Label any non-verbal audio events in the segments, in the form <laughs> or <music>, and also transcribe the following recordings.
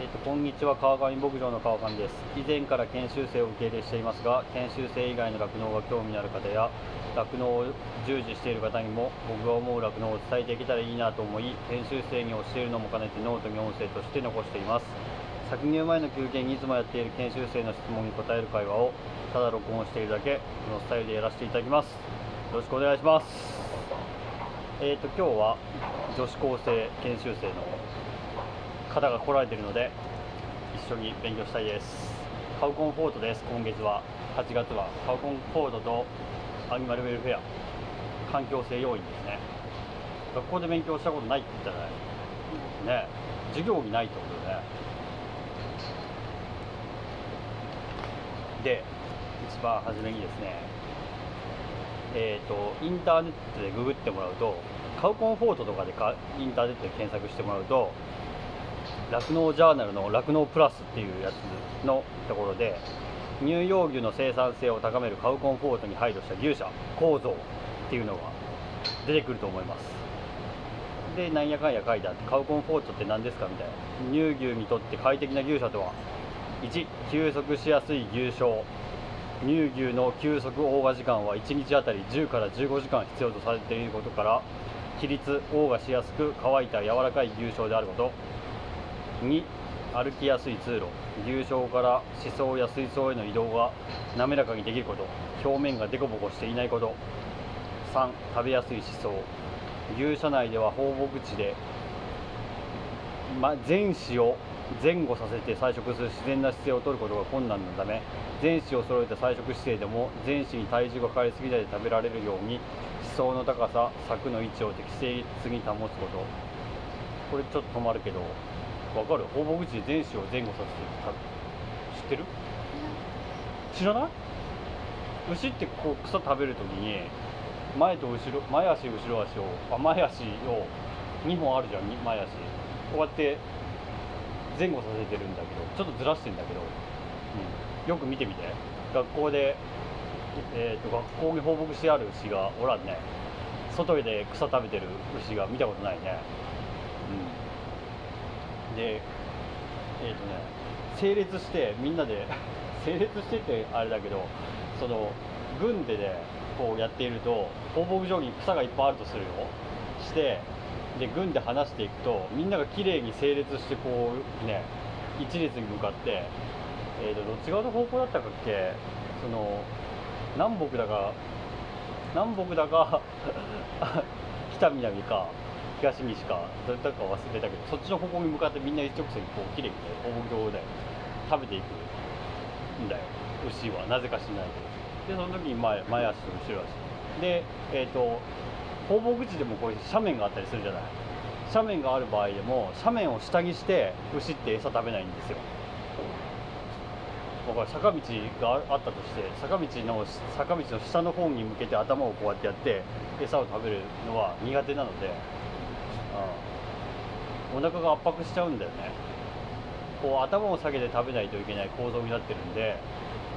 えーと、こんにちは川上牧場の川上です。以前から研修生を受け入れしていますが研修生以外の酪農が興味のある方や酪農を従事している方にも僕が思う酪農を伝えていけたらいいなと思い研修生に教えるのも兼ねてノートに音声として残しています。搾乳前の休憩にいつもやっている研修生の質問に答える会話をただ録音しているだけこのスタイルでやらせていただきます。よろしくお願いします。えーと今日は女子高生研修生の方が来られているので一緒に勉強したいです。カウコンフォートです。今月は。8月は。カウコンフォートとアニマルウェルフェア。環境性要因ですね。学校で勉強したことないって言ったらね。授業にないってことね。で一番初めにですね。えっ、ー、とインターネットでググってもらうとカウコンフォートとかでかインターネットで検索してもらうと酪農ジャーナルの酪農プラスっていうやつのところで乳幼牛の生産性を高めるカウコンフォートに配慮した牛舎構造っていうのが出てくると思います。でなんやかんや書いてあってカウコンフォートって何ですかみたいな。乳牛にとって快適な牛舎とは1休息しやすい牛舎乳牛の休息オーガ時間は1日あたり10から15時間必要とされていることから起立オーガしやすく乾いた柔らかい牛舎であること。2歩きやすい通路牛床から思想や水槽への移動が滑らかにできること表面が凸凹していないこと。3食べやすい思想。牛舎内では放牧地で、ま、前肢を前後させて採食する自然な姿勢をとることが困難なため前肢を揃えた採食姿勢でも前肢に体重がかかりすぎないで食べられるように思想の高さ柵の位置を適切に保つこと。これちょっと止まるけどわかる？放牧地で前肢を前後させて知ってる？知らない？牛ってこう草食べるときに前と後ろ前足後ろ足をあ前足を2本あるじゃん前足。こうやって前後させてるんだけどちょっとずらしてんだけど、うん、よく見てみて。学校で、えーと、学校に放牧してある牛がおらんね。外で草食べてる牛が見たことないね。うん。でえっ、ー、とね整列してみんなで <laughs> 整列してってあれだけどその軍でねこうやっていると放牧場に草がいっぱいあるとするよ。してで軍で離していくとみんなが綺麗に整列してこうね一列に向かって、えーと、どっち側の方向だったかっけ？その南北だか南北だか <laughs> 北南か。東西かどれだか忘れたけどそっちの方向に向かってみんな一直線にこう綺麗にね放牧場で食べていくんだよ牛はなぜかしないででその時に前前足と後ろ足でえっ、ー、と放牧地でもこういう斜面があったりするじゃない？斜面がある場合でも斜面を下にして牛って餌食べないんですよ。だから坂道があったとして坂道の坂道の下の方に向けて頭をこうやってやって餌を食べるのは苦手なので、お腹が圧迫しちゃうんだよね。こう頭を下げて食べないといけない構造になってるんで、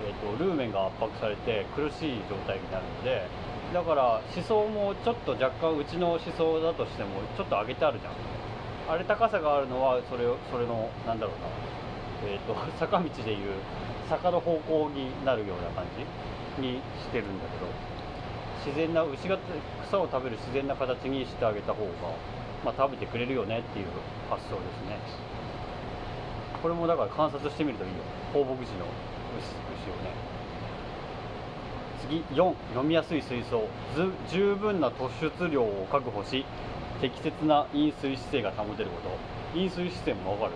えーと、ルーメンが圧迫されて苦しい状態になるのでだから思想もちょっと若干うちの思想だとしてもちょっと上げてあるじゃん。あれ高さがあるのはそれそれのなんだろうな、えーと、<laughs> 坂道でいう坂の方向になるような感じ？にしてるんだけど。自然な牛が草を食べる自然な形にしてあげた方がまあ、食べてくれるよねっていう発想ですね。これもだから観察してみるといいよ。放牧時の牛をね。次4飲みやすい水槽。十分な突出量を確保し適切な飲水姿勢が保てること。飲水姿勢も分かる。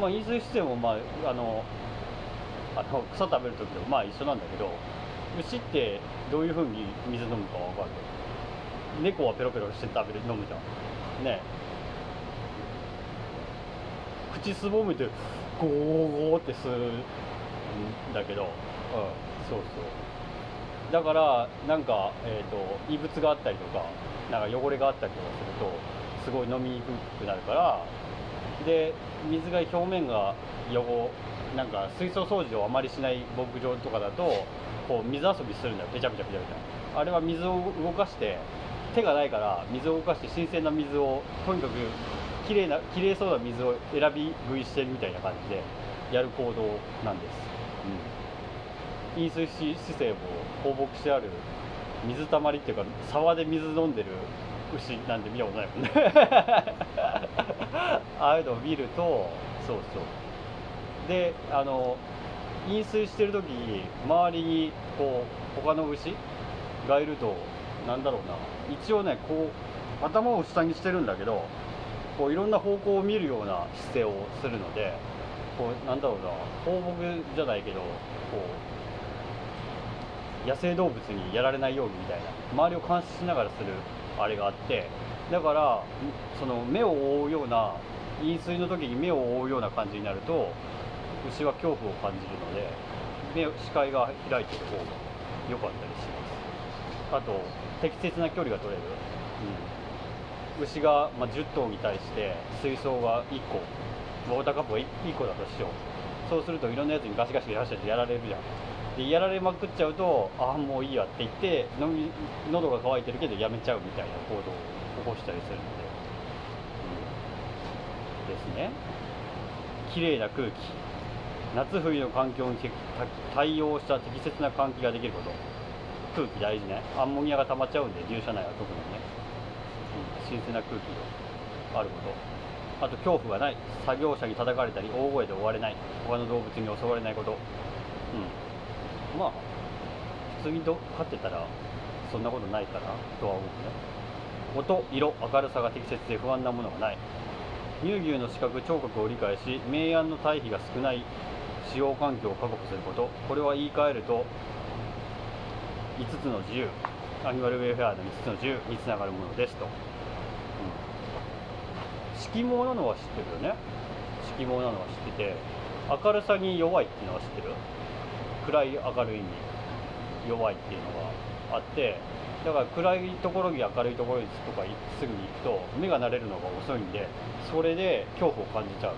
まあ飲水姿勢もまああのあの草食べる時とまあ一緒なんだけど牛ってどういうふうに水飲むか分かる。猫はペロペロして食べる飲むじゃん。ね口すぼめてゴーゴーってするんだけど。うんそうそう。だからなんか、えーと、異物があったりとかなんか汚れがあったりとかするとすごい飲みにくくなるからで水が表面が汚なんか水槽掃除をあまりしない牧場とかだとこう水遊びするんだよ。ぺちゃぺちゃぺちゃぺちゃあれは水を動かして手がないから水を動かして新鮮な水をとにかく綺麗な綺麗そうな水を選び食いしてるみたいな感じでやる行動なんです、うん、飲水姿勢も放牧してある水たまりっていうか沢で水飲んでる牛なんて見たことないもんね。<laughs> ああいうのを見るとそうそう。であの飲水してる時周りにこう他の牛がいるとなんだろうな。一応ねこう頭を下にしてるんだけどこういろんな方向を見るような姿勢をするのでこうなんだろうな。放牧じゃないけどこう野生動物にやられないようにみたいな。周りを監視しながらするあれがあってだからその目を覆うような飲水の時に目を覆うような感じになると牛は恐怖を感じるので目視界が開いてる方が良かったりします。あと適切な距離が取れる、うん、牛が、まあ、10頭に対して水槽が1個。ウォーターカップが 1, 1個だとしよう。そうするといろんなやつにガシガシガシガシやられるじゃん。でやられまくっちゃうとああもういいやって言ってのみ喉が渇いてるけどやめちゃうみたいな行動を起こしたりするので、うん、ですね。綺麗な空気。夏冬の環境に対応した適切な換気ができること空気大事ね。アンモニアが溜まっちゃうんで牛舎内は特にね、うん、新鮮な空気があることあと恐怖がない。作業者に叩かれたり大声で追われない。他の動物に襲われないこと。うん。まあ普通にど飼ってたらそんなことないかなとは思うね。音色明るさが適切で不安なものがない。乳牛の視覚聴覚を理解し明暗の対比が少ない。使用環境を確保すること。これは言い換えると5つの自由アニマルウェルフェアの5つの自由につながるものですと、うん、色盲なのは知ってるよね。色盲なのは知ってて明るさに弱いっていうのは知ってる？暗い明るいに。弱いっていうのがあってだから暗いところに明るいところにとかすぐに行くと目が慣れるのが遅いんでそれで恐怖を感じちゃう。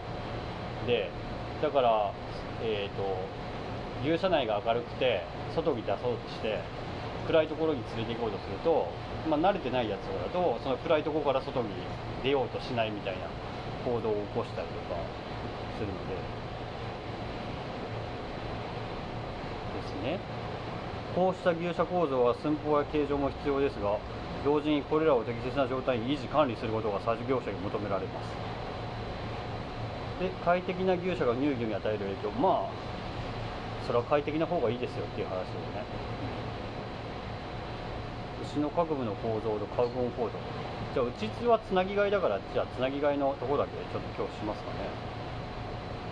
でだからえっ、ー、と牛舎内が明るくて外に出そうとして暗いところに連れて行こうとすると、まあ、慣れてないやつだとその暗いところから外に出ようとしないみたいな行動を起こしたりとかするのでですね。こうした牛舎構造は寸法や形状も必要ですが同時にこれらを適切な状態に維持管理することが作業者に求められます。で快適な牛舎が乳牛に与える影響。まあそれは快適な方がいいですよっていう話ですね。牛の各部の構造とカウボン構造。じゃあうちはつなぎ飼いだからじゃあつなぎ飼いのとこだけちょっと今日しますかね。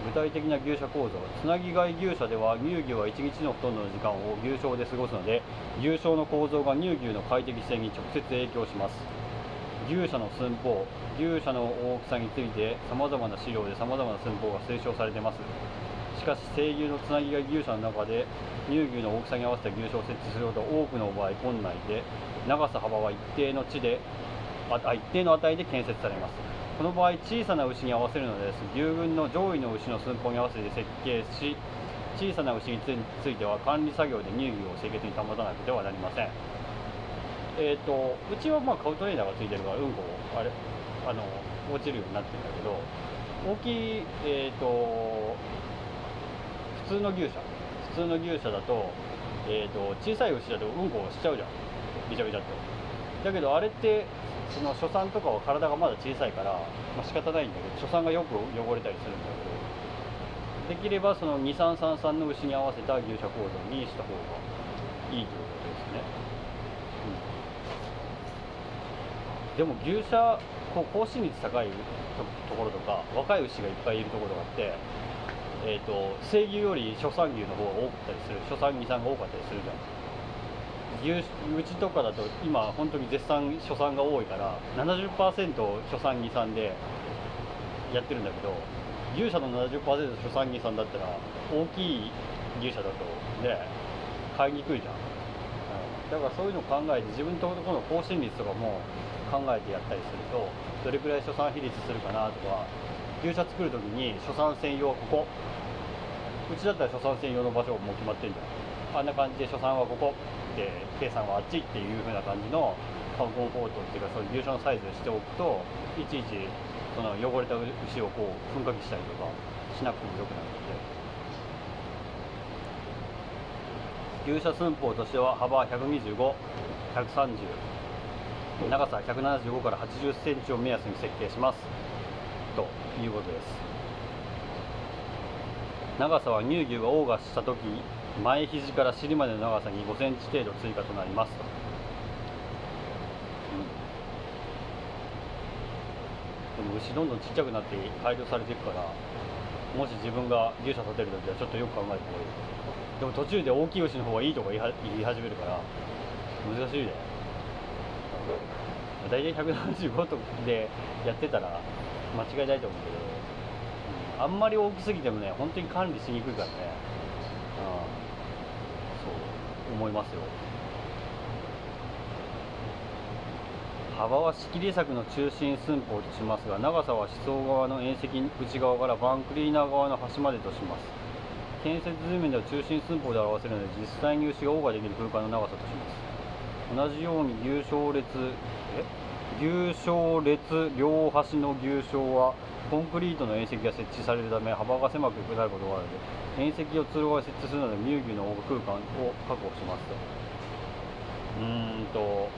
具体的な牛舎構造。つなぎ飼い牛舎では乳牛は1日のほとんどの時間を牛舎で過ごすので牛舎の構造が乳牛の快適性に直接影響します。牛舎の寸法牛舎の大きさについてさまざまな資料でさまざまな寸法が推奨されています。しかし生牛のつなぎ飼い牛舎の中で乳牛の大きさに合わせた牛舎を設置することは多くの場合困難で長さ幅は一定の地であ一定の値で建設されます。この場合小さな牛に合わせるのです。牛群の上位の牛の寸法に合わせて設計し小さな牛については管理作業で乳牛を清潔に保たなくてはなりません。えーと、うちはまあカウトレーナーがついてるからうんこあれあの落ちるようになってるんだけど大きい、えーと、普通の牛舎。普通の牛舎だと,、えーと、小さい牛だとうんこしちゃうじゃん。びちゃびちゃっと。だけどあれってその初産とかは体がまだ小さいから、まあ、仕方ないんだけど初産がよく汚れたりするんだけど。できればその2333の牛に合わせた牛舎構造にした方がいいということですね。うん。でも牛舎こう更新率高いところとか若い牛がいっぱいいるところがあって、えーと、生牛より初産牛の方が多かったりする初産二産が多かったりするじゃん。牛うちとかだと今本当に絶賛初産が多いから70%初産二産でやってるんだけど牛舎の70%初産二産だったら大きい牛舎だとね買いにくいじゃん、だからそういうのを考えて自分のところの更新率とかも考えてやったりするとどれくらい初産比率するかなとか牛舎作る時に初産専用はここ。うちだったら初産専用の場所も決まってるじゃん。あんな感じで初産はここで計算はあっちっていう風な感じのカウコンフォートっていうかそういう牛舎のサイズをしておくといちいちその汚れた牛をこう噴火器したりとかしなくてもよくなるので。牛舎寸法としては幅125130長さ175から80センチを目安に設計します。ということです。長さは乳牛がオーガした時前肘から尻までの長さに5センチ程度追加となります。と、うん、でも牛どんどんちっちゃくなって改良されていくからもし自分が牛舎建てる時はちょっとよく考えてもいいでも途中で大きい牛の方がいいとか言い始めるから難しいで。大体175とでやってたら間違いないと思うけど、あんまり大きすぎてもね本当に管理しにくいからね、うん、そう思いますよ。幅は仕切り柵の中心寸法としますが長さは思想側の縁石内側からバンクリーナー側の端までとします。建設図面では中心寸法で表せるので実際に牛がオーバーできる空間の長さとします。同じように牛小列え？牛小列両端の牛小はコンクリートの縁石が設置されるため幅が狭くなることがあるので縁石を通路側設置するので乳牛の空間を確保しますと。うーんと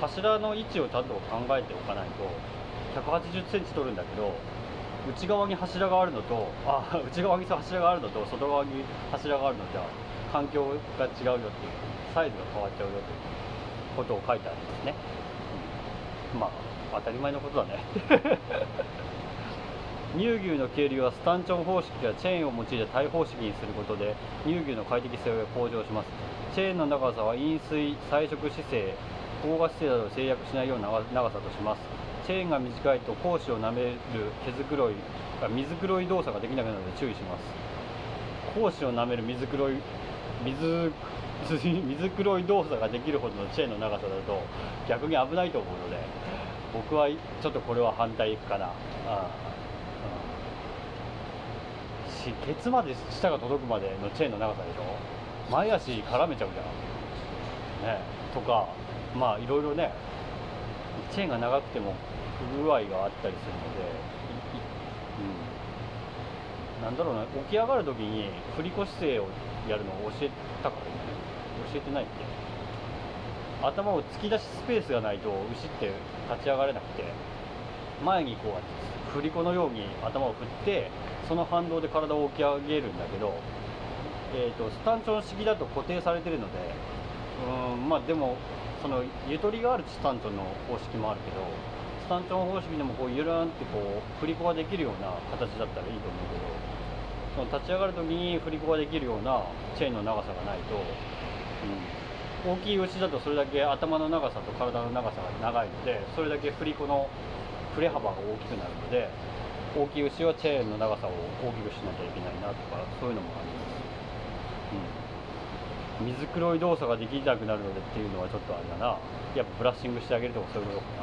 柱の位置をちゃんと考えておかないと180センチ取るんだけど内側に柱があるのとあ <laughs> 内側に柱があるのと外側に柱があるのじゃ環境が違うよっていうサイズが変わっちゃうよという。ことを書いてありますね、うん、まあ当たり前のことだね。<laughs> 乳牛の渓流はスタンチョン方式やチェーンを用いて耐方式にすることで乳牛の快適性が向上します。チェーンの長さは飲水採食姿勢高画姿勢などを制約しないような長さとします。チェーンが短いと格子を舐める毛づくろい水黒い動作ができなくなるので注意します。格子を舐める水黒い水水黒い動作ができるほどのチェーンの長さだと逆に危ないと思うので僕はちょっとこれは反対かな、うん、しケツまで舌が届くまでのチェーンの長さでしょ？前足絡めちゃうじゃん。ね。とかまあいろいろねチェーンが長くても不具合があったりするので、うん、なんだろうな起き上がる時に振り子姿勢をやるのを教えたからね。教えてないって。頭を突き出しスペースがないと牛って立ち上がれなくて前にこう振り子のように頭を振ってその反動で体を起き上げるんだけど、えーと、スタンチョン式だと固定されてるのでうんまあでもそのゆとりがあるスタンチョンの方式もあるけどスタンチョン方式でもこうゆるんってこう振り子ができるような形だったらいいと思うけどその立ち上がる時に振り子ができるようなチェーンの長さがないと、大きい牛だとそれだけ頭の長さと体の長さが長いのでそれだけ振り子の振れ幅が大きくなるので大きい牛はチェーンの長さを大きくしなきゃいけないなとかそういうのもあります、うん、水黒い動作ができなくなるのでっていうのはちょっとあれだな。やっぱブラッシングしてあげるとかそういうのよかな。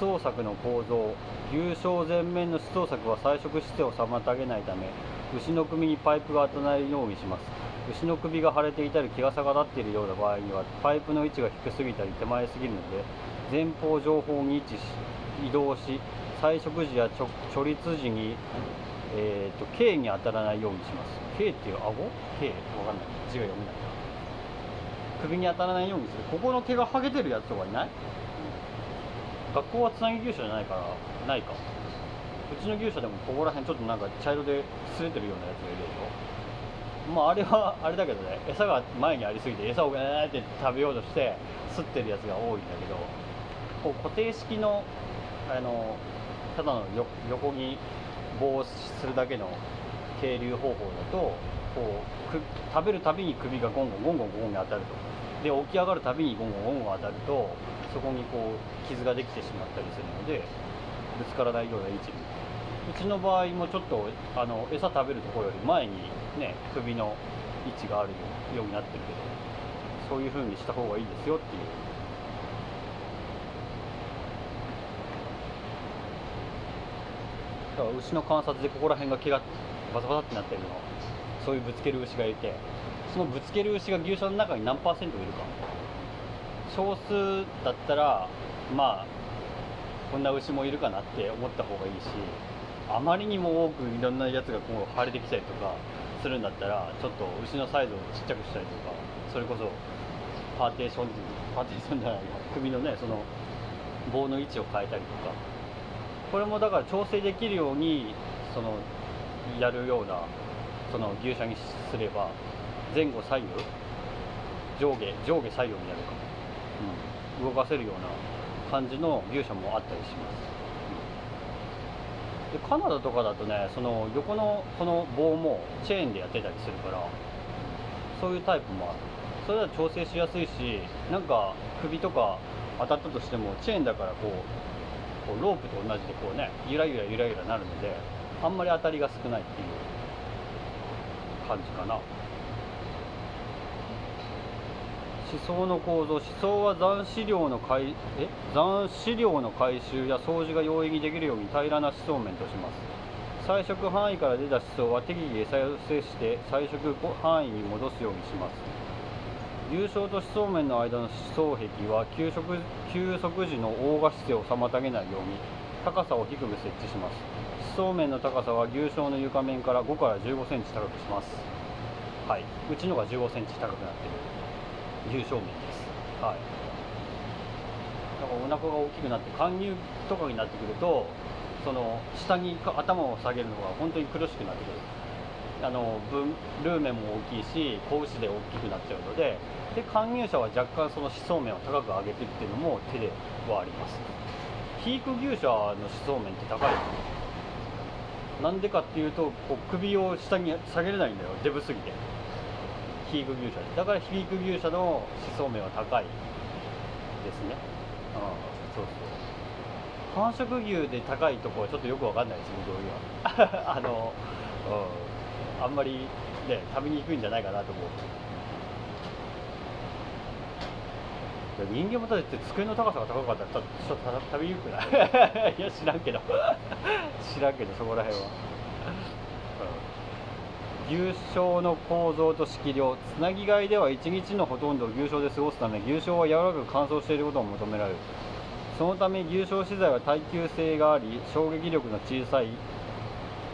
思想作の構造。牛小前面の思想作は彩色姿勢を妨げないため牛の首にパイプが当たらないようにします。牛の首が腫れていたり気が逆立っているような場合にはパイプの位置が低すぎたり手前すぎるので前方上方に位置し移動し彩色時や処理時に、えーと、と K に当たらないようにします。K っていう顎？K わかんない。字が読めない首に当たらないようにする。ここの毛が剥げてるやつとかいない？学校はつなぎ牛舎じゃないからないか。うちの牛舎でもここら辺ちょっとなんか茶色で擦れてるようなやつがいるでしょ。まああれはあれだけどね餌が前にありすぎて餌をえーって食べようとして吸ってるやつが多いんだけどこう固定式のあのただの横に棒をするだけの渓流方法だとこう食べるたびに首がゴンゴンゴンゴンゴンに当たると。で起き上がるたびにゴンゴンゴンゴン当たるとそこにこう傷ができてしまったりするのでぶつからないような位置にうちの場合もちょっとあの餌食べるところより前にね首の位置があるようになってるけどそういう風にした方がいいですよっていう。だから牛の観察でここら辺が毛がバサバサってなってるのそういうぶつける牛がいてそのぶつける牛が牛舎の中に何パーセントいるか。少数だったらまあこんな牛もいるかなって思った方がいいしあまりにも多くいろんなやつがこう腫れてきたりとかするんだったらちょっと牛のサイズをちっちゃくしたりとかそれこそパーテーションパーテーションじゃない首のねその棒の位置を変えたりとか。これもだから調整できるようにそのやるようなその牛舎にすれば前後左右上下上下左右になるか、うん、動かせるような感じの牛舎もあったりします。でカナダとかだとねその横のこの棒もチェーンでやってたりするからそういうタイプもある。それは調整しやすいしなんか首とか当たったとしてもチェーンだからこうこうロープと同じでこうねゆらゆらゆらゆらなるのであんまり当たりが少ないっていう感じかな。思想の構造思想は残資料の回え？残資料の回収や掃除が容易にできるように平らな思想面とします。彩色範囲から出た思想は適宜餌寄せして彩色範囲に戻すようにします。優勝と思想面の間の思想壁は休息休息時の大画姿勢を妨げないように高さを低く設置します。思想面の高さは牛床の床面から5から15センチ高くします。はい。うちのが15センチ高くなってる。牛正面です。はい。だからお腹が大きくなって貫入とかになってくるとその下に頭を下げるのが本当に苦しくなってくる。あのルーメンも大きいし子牛で大きくなっちゃうのでで勧入者は若干その思想面を高く上げてっていうのも手ではあります。肥育牛舎の思想面って高いなんでかっていうとこう首を下に下げれないんだよ。デブすぎて。肥育牛舎でだから肥育牛舎の思想面は高いですね。ああそうそう。繁殖牛で高いとこはちょっとよくわかんないです僕は。<laughs> あの、うん。あんまりね食べにくいんじゃないかなと思う。人間もだって机の高さが高かったらちょっと食べにくくない？<laughs> いや知らんけど。<laughs> 知らんけどそこら辺は、牛床の構造と色量つなぎ飼いでは1日のほとんどを牛床で過ごすため牛床は柔らかく乾燥していることを求められる。そのため牛床資材は耐久性があり衝撃力の小さい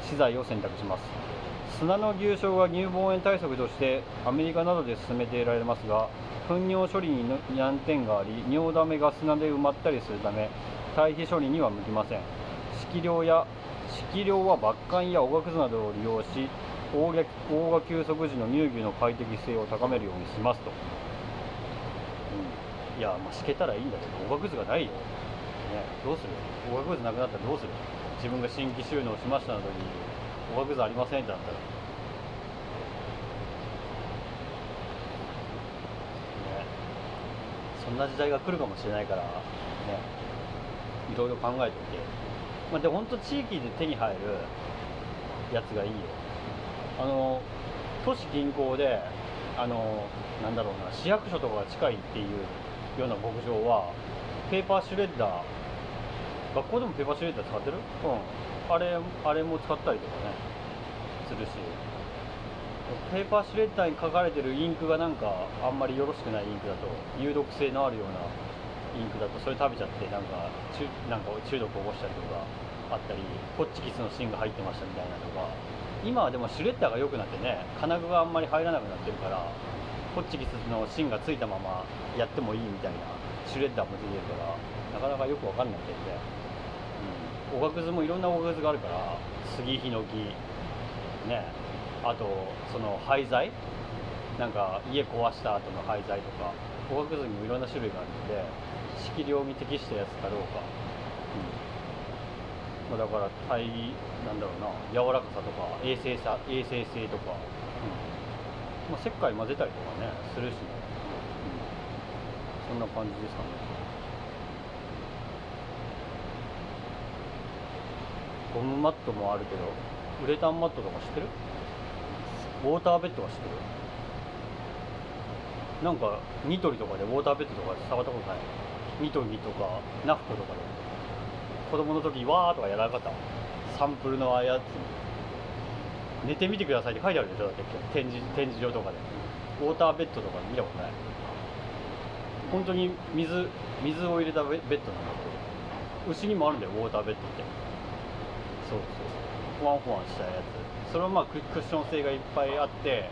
資材を選択します砂の牛症は乳房炎対策としてアメリカなどで進めていられますが糞尿処理に難点があり尿だめが砂で埋まったりするため堆肥処理には向きません。色量や色量は抜管やおがくずなどを利用し大賀休息時の乳牛の快適性を高めるようにしますと、うん、いやまあしけたらいいんだけどおがくずがないよ、ね、どうする？おがくずなくなったらどうする？自分が新規収納しましたのにおがくずありませんってなったら。そんな時代が来るかもしれないからね。いろいろ考えておいて。まあで本当地域で手に入るやつがいいよあの都市近郊であのなんだろうな市役所とかが近いっていうような牧場はペーパーシュレッダー学校でもペーパーシュレッダー使ってる？うん。あれあれも使ったりとかねするし。ペーパーシュレッダーに書かれてるインクがなんかあんまりよろしくないインクだと有毒性のあるようなインクだとそれ食べちゃってなんか中なんか中毒を起こしたりとかあったりホッチキスの芯が入ってましたみたいなのが今はでもシュレッダーが良くなってね金具があんまり入らなくなってるからホッチキスの芯がついたままやってもいいみたいなシュレッダーも出てるからなかなかよくわかんないけどね、うん、おがくずもいろんなおがくずがあるから杉ヒノキね。あとその廃材？なんか家壊した後の廃材とか工学図にもいろんな種類があるので色量に適したやつかどうか、まあ、だから体なんだろうな柔らかさとか衛生さ衛生性とか、うん。まあ、石灰混ぜたりとかねするし。ね、うん、そんな感じですかね。ゴムマットもあるけどウレタンマットとか知ってる？ウォーターベッドは知ってる？なんかニトリとかでウォーターベッドとか触ったことない？ニトリとかナフコとかで子供の時わーとかやらなかった？サンプルのあやつ。寝てみてくださいって書いてあるでしょだって展示展示場とかで。ウォーターベッドとか見たことない。本当に水水を入れたベッドなんだけど。牛にもあるんだよウォーターベッドって。そうそうふわんふわんしたやつ。それはまあクッション性がいっぱいあって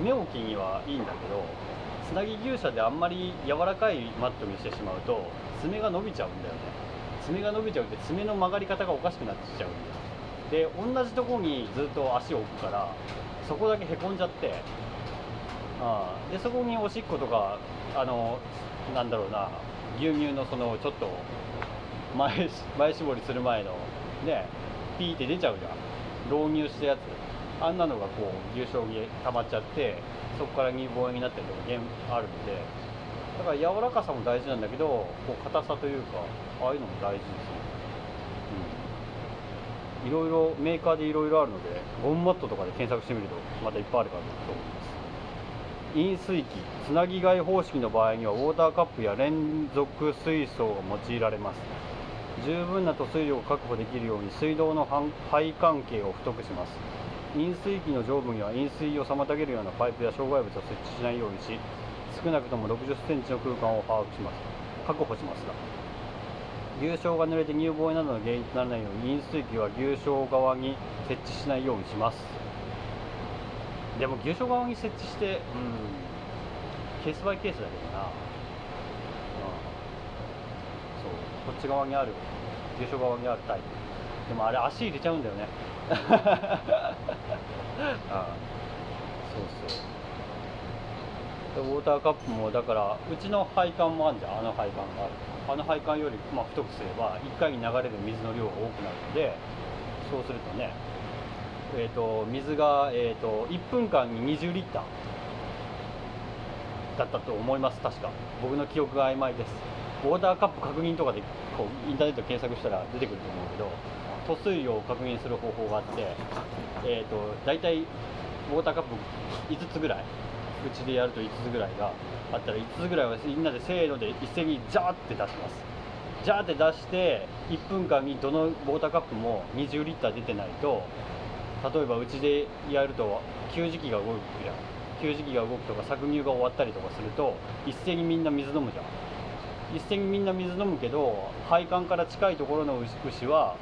寝起きにはいいんだけどつなぎ牛舎であんまり柔らかいマットにしてしまうと爪が伸びちゃうんだよね。爪が伸びちゃうって爪の曲がり方がおかしくなっちゃうんだよ。で同じとこにずっと足を置くからそこだけへこんじゃって。あでそこにおしっことかあのなんだろうな牛乳のそのちょっと前前絞りする前のねピーって出ちゃうじゃん。導入したやつ。あんなのがこう牛醤に溜まっちゃってそこから乳房炎になったりとかあるので。だから柔らかさも大事なんだけどこう硬さというかああいうのも大事ですね。いろいろメーカーでいろいろあるのでゴムマットとかで検索してみるとまたいっぱいあるかなと思います。飲水機つなぎ替え方式の場合にはウォーターカップや連続水槽が用いられます。十分な塗水量を確保できるように水道の配管径を太くします。飲水機の上部には飲水を妨げるようなパイプや障害物を設置しないようにし少なくとも60センチの空間を把握します確保しますが牛床が濡れて乳房などの原因とならないように飲水機は牛床側に設置しないようにします。でも牛床側に設置してうんケースバイケースだけどな、うん、そう。こっち側にある牛床側にあるタイプ。でもあれ足入れちゃうんだよね。あ <laughs> あそうそう。ウォーターカップもだからうちの配管もあるじゃん。あの配管がある。あの配管よりまあ太くすれば1回に流れる水の量が多くなるのでそうするとねえーと、水が、えーと、1分間に20リッターだったと思います。確か。僕の記憶が曖昧です。ウォーターカップ確認とかでこうインターネット検索したら出てくると思うけど塗水量を確認する方法があって、えーと、と大体ウォーターカップ5つぐらいうちでやると5つぐらいがあったら5つぐらいはみんなでせーので一斉にジャーって出します。ジャーって出して1分間にどのウォーターカップも20リッター出てないと例えばうちでやると給餌器が動くじゃん。給餌器が動くとか搾乳が終わったりとかすると一斉にみんな水飲むじゃん。一斉にみんな水飲むけど配管から近いところの牛は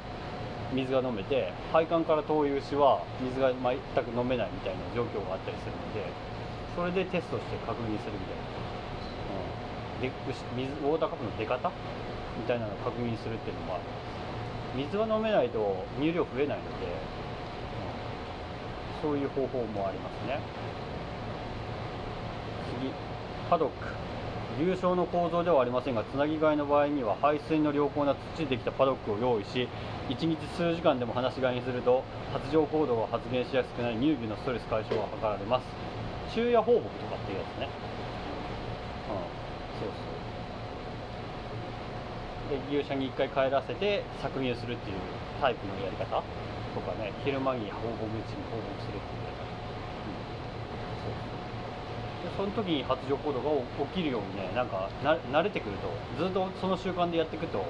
水が飲めて配管から遠い牛は水が全く飲めないみたいな状況があったりするのでそれでテストして確認するみたいな、うん、で水ウォーターカップの出方みたいなのを確認するっていうのもある水が飲めないと乳量増えないので、うん、そういう方法もありますね。次パドック。流暢の構造ではありませんがつなぎ替えの場合には排水の良好な土でできたパドックを用意し1日数時間でも放し飼いにすると発情行動が発現しやすくなり乳牛のストレス解消が図られます。昼夜放牧とかっていうやつね。うん。そうそう。で牛舎に1回帰らせて搾乳するっていうタイプのやり方とかね。昼間に放牧地に放牧するっていう、うん、そうそう。でその時に発情行動が起きるようにねなんかな慣れてくるとずっとその習慣でやっていくと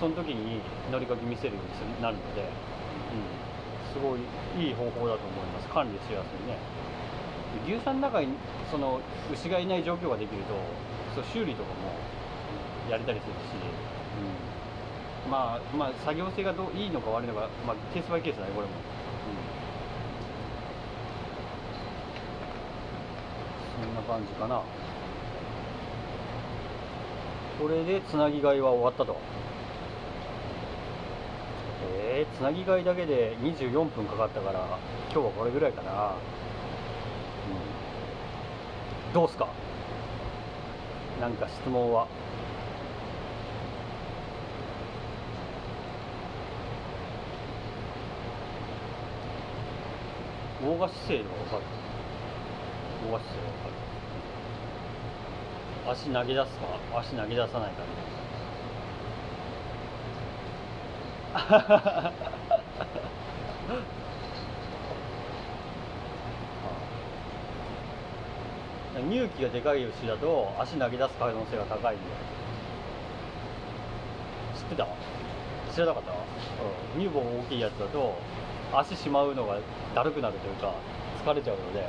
その時に乗りかけ見せるようになるので、うん、すごいいい方法だと思います。管理しやすいね牛舎の中にその牛がいない状況ができるとそう修理とかもやれたりするし、うん、まあまあ作業性がどういいのか悪いのか、まあ、ケースバイケースだねこれも、うん、そんな感じかな。これでつなぎ替えは終わったと。えー、つなぎ替えだけで24分かかったから今日はこれぐらいかなどうすか？なんか質問は。大賀姿勢が分かる。大賀姿勢が分かる。足投げ出すか？足投げ出さないかみたいな乳気がでかい牛だと足投げ出す可能性が高いんで。知ってた？知らなかった、うん、乳房大きいやつだと足しまうのがだるくなるというか疲れちゃうので、うん、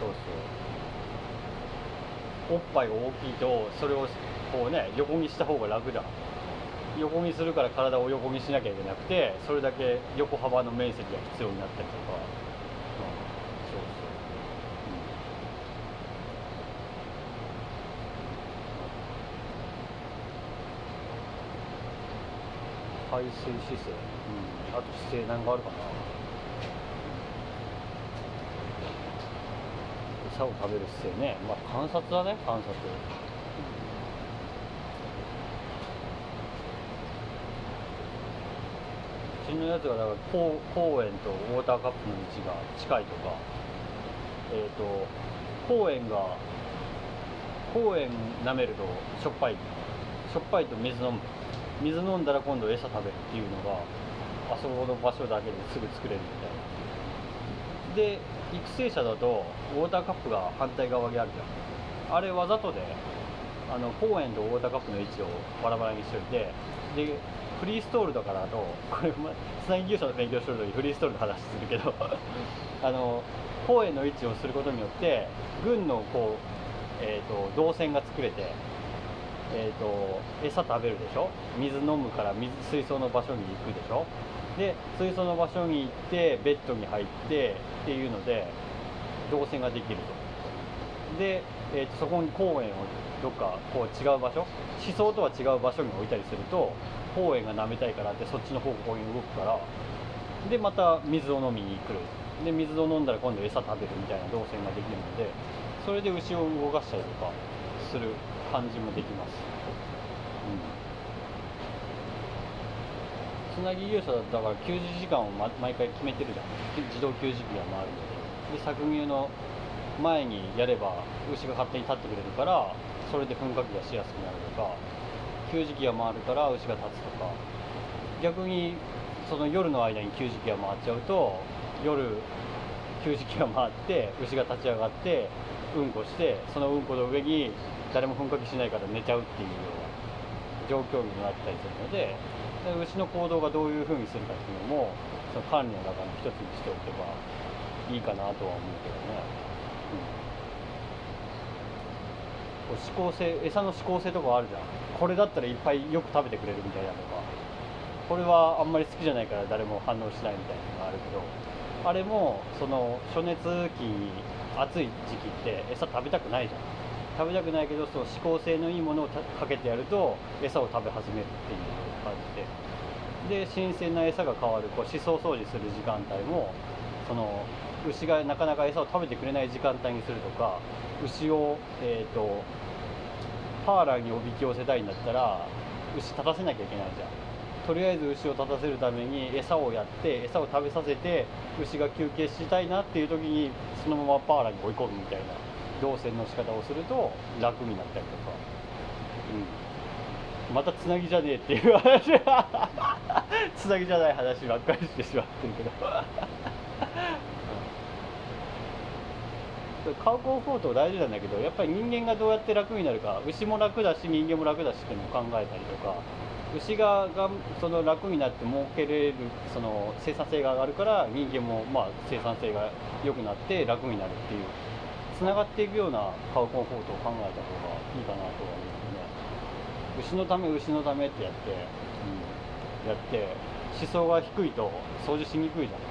そうそう。おっぱいが大きいとそれをこうね横にした方が楽だ。横にするから体を横にしなきゃいけなくてそれだけ横幅の面積が必要になったりとか、うん、そうそう、うん、排水姿勢、うん、あと姿勢何があるかな。餌を食べる姿勢ね。まあ観察だね観察。うちのやつがだから公公園とウォーターカップの位置が近いとか。えっ、ー、と公園が公園舐めるとしょっぱい。しょっぱいと水飲む水飲んだら今度餌食べるっていうのがあそこの場所だけですぐ作れるみたいな。で育成者だとウォーターカップが反対側にあるじゃん。あれわざとであの公園とウォーターカップの位置をバラバラにしておいてでフリーストールだからとこれつなぎ技術の勉強してるのにフリーストールの話するけど <laughs> あの公園の位置をすることによって軍のこう、えーと、動線が作れて、えーと、餌食べるでしょ？水飲むから水水槽の場所に行くでしょ？で水槽の場所に行ってベッドに入ってっていうので動線ができると。で、えーと、そこに公園をどっかこう違う場所？思想とは違う場所に置いたりすると公園が舐めたいからってそっちの方向に動くから。でまた水を飲みに来るで水を飲んだら今度餌食べるみたいな動線ができるのでそれで牛を動かしたりとか。する感じもできます、うん。つなぎ業者だから給仕時間を、ま、毎回決めてるじゃん。自動給仕機が回るのでで搾乳の前にやれば牛が勝手に立ってくれるからそれで噴火器がしやすくなるとか給仕機が回るから牛が立つとか。逆にその夜の間に給仕機が回っちゃうと夜給仕機が回って牛が立ち上がってうんこしてそのうんこの上に誰も噴火器しないから寝ちゃうっていうような状況になったりするのでで牛の行動がどういうふうにするかっていうのもその管理の中の一つにしておけばいいかなとは思うけどね、うん、こう思考性餌の指向性とかあるじゃん。これだったらいっぱいよく食べてくれるみたいなとかこれはあんまり好きじゃないから誰も反応しないみたいなのがあるけどあれもその暑熱期暑い時期って餌食べたくないじゃん。食べたくないけどその指向性のいいものをかけてやると餌を食べ始めるっていう感じで。で新鮮な餌が変わる。こう思想掃除する時間帯もその牛がなかなか餌を食べてくれない時間帯にするとか牛を、えーと、パーラーにおびき寄せたいんだったら牛立たせなきゃいけないじゃん。とりあえず牛を立たせるために餌をやって餌を食べさせて牛が休憩したいなっていう時にそのままパーラーに追い込むみたいな。動線の仕方をすると楽になったりとか、うん、またつなぎじゃねえっていう話は <laughs> つなぎじゃない話ばっかりしてしまってるけど。カウコンフォート大事なんだけどやっぱり人間がどうやって楽になるか牛も楽だし人間も楽だしっていうのを考えたりとか牛ががその楽になって儲けれるその生産性が上がるから人間もまあ生産性が良くなって楽になるっていうつながっていくようなカウコンフォートを考えた方がいいかなとは思います。牛のため牛のためってやって、うん、やって思想が低いと掃除しにくいじゃん、ね、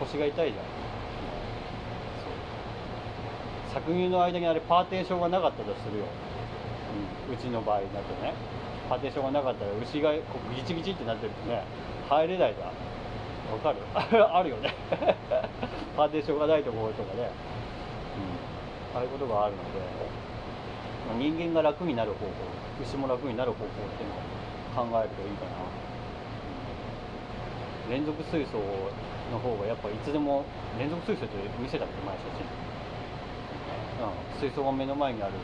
腰が痛いじゃん、ね、搾乳の間にあれパーテーションがなかったとするよ、うん、うちの場合だとね。パーテーションがなかったら牛がこうギチギチってなってるとね入れないじゃん。わかる？<laughs> あるよね。パーテーションがないところとかね、うん、ああいうことがあるので。人間が楽になる方法牛も楽になる方法っていうのを考えるといいかな、連続水槽の方がやっぱいつでも連続水槽って見せたって前写真、うん、水槽が目の前にある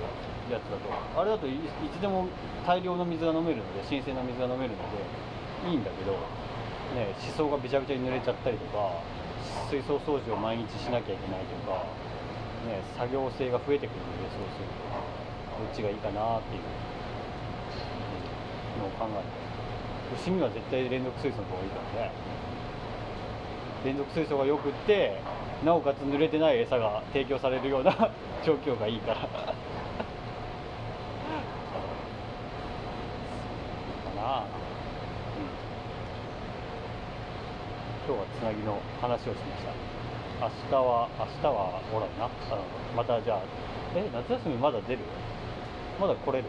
やつだと。あれだといつでも大量の水が飲めるので新鮮な水が飲めるのでいいんだけど、ね、思想がびちゃびちゃに濡れちゃったりとか水槽掃除を毎日しなきゃいけないとか、ね、作業性が増えてくるのでそうすると。どっちがいいかなっていうのを考えて。牛には絶対連続水素の方がいいからね。連続水槽がよくってなおかつ濡れてない餌が提供されるような <laughs> 状況がいいから。<laughs> かなあ、うん、今日はつなぎの話をしました。明日は明日はおらんな。あのまたじゃあえ夏休みまだ出る？まだ来れる？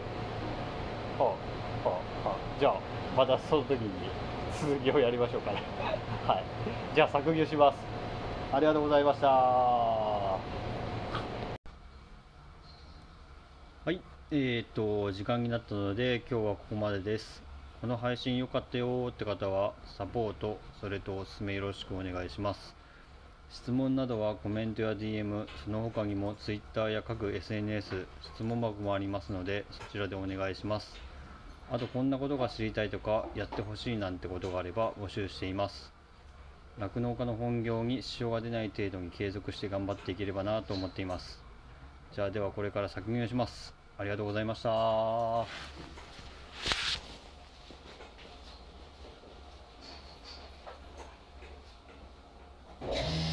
はあはあああ。じゃあまたその時に続きをやりましょうかね。<laughs> はい。じゃあ削魚します。ありがとうございました。はい。えー、と時間になったので今日はここまでです。この配信良かったよーって方はサポートそれとおすすめよろしくお願いします。質問などはコメントや DM その他にも Twitter や各 SNS 質問箱もありますのでそちらでお願いします。あとこんなことが知りたいとかやってほしいなんてことがあれば募集しています。酪農家の本業に支障が出ない程度に継続して頑張っていければなと思っています。じゃあではこれから作業します。ありがとうございました。Yeah.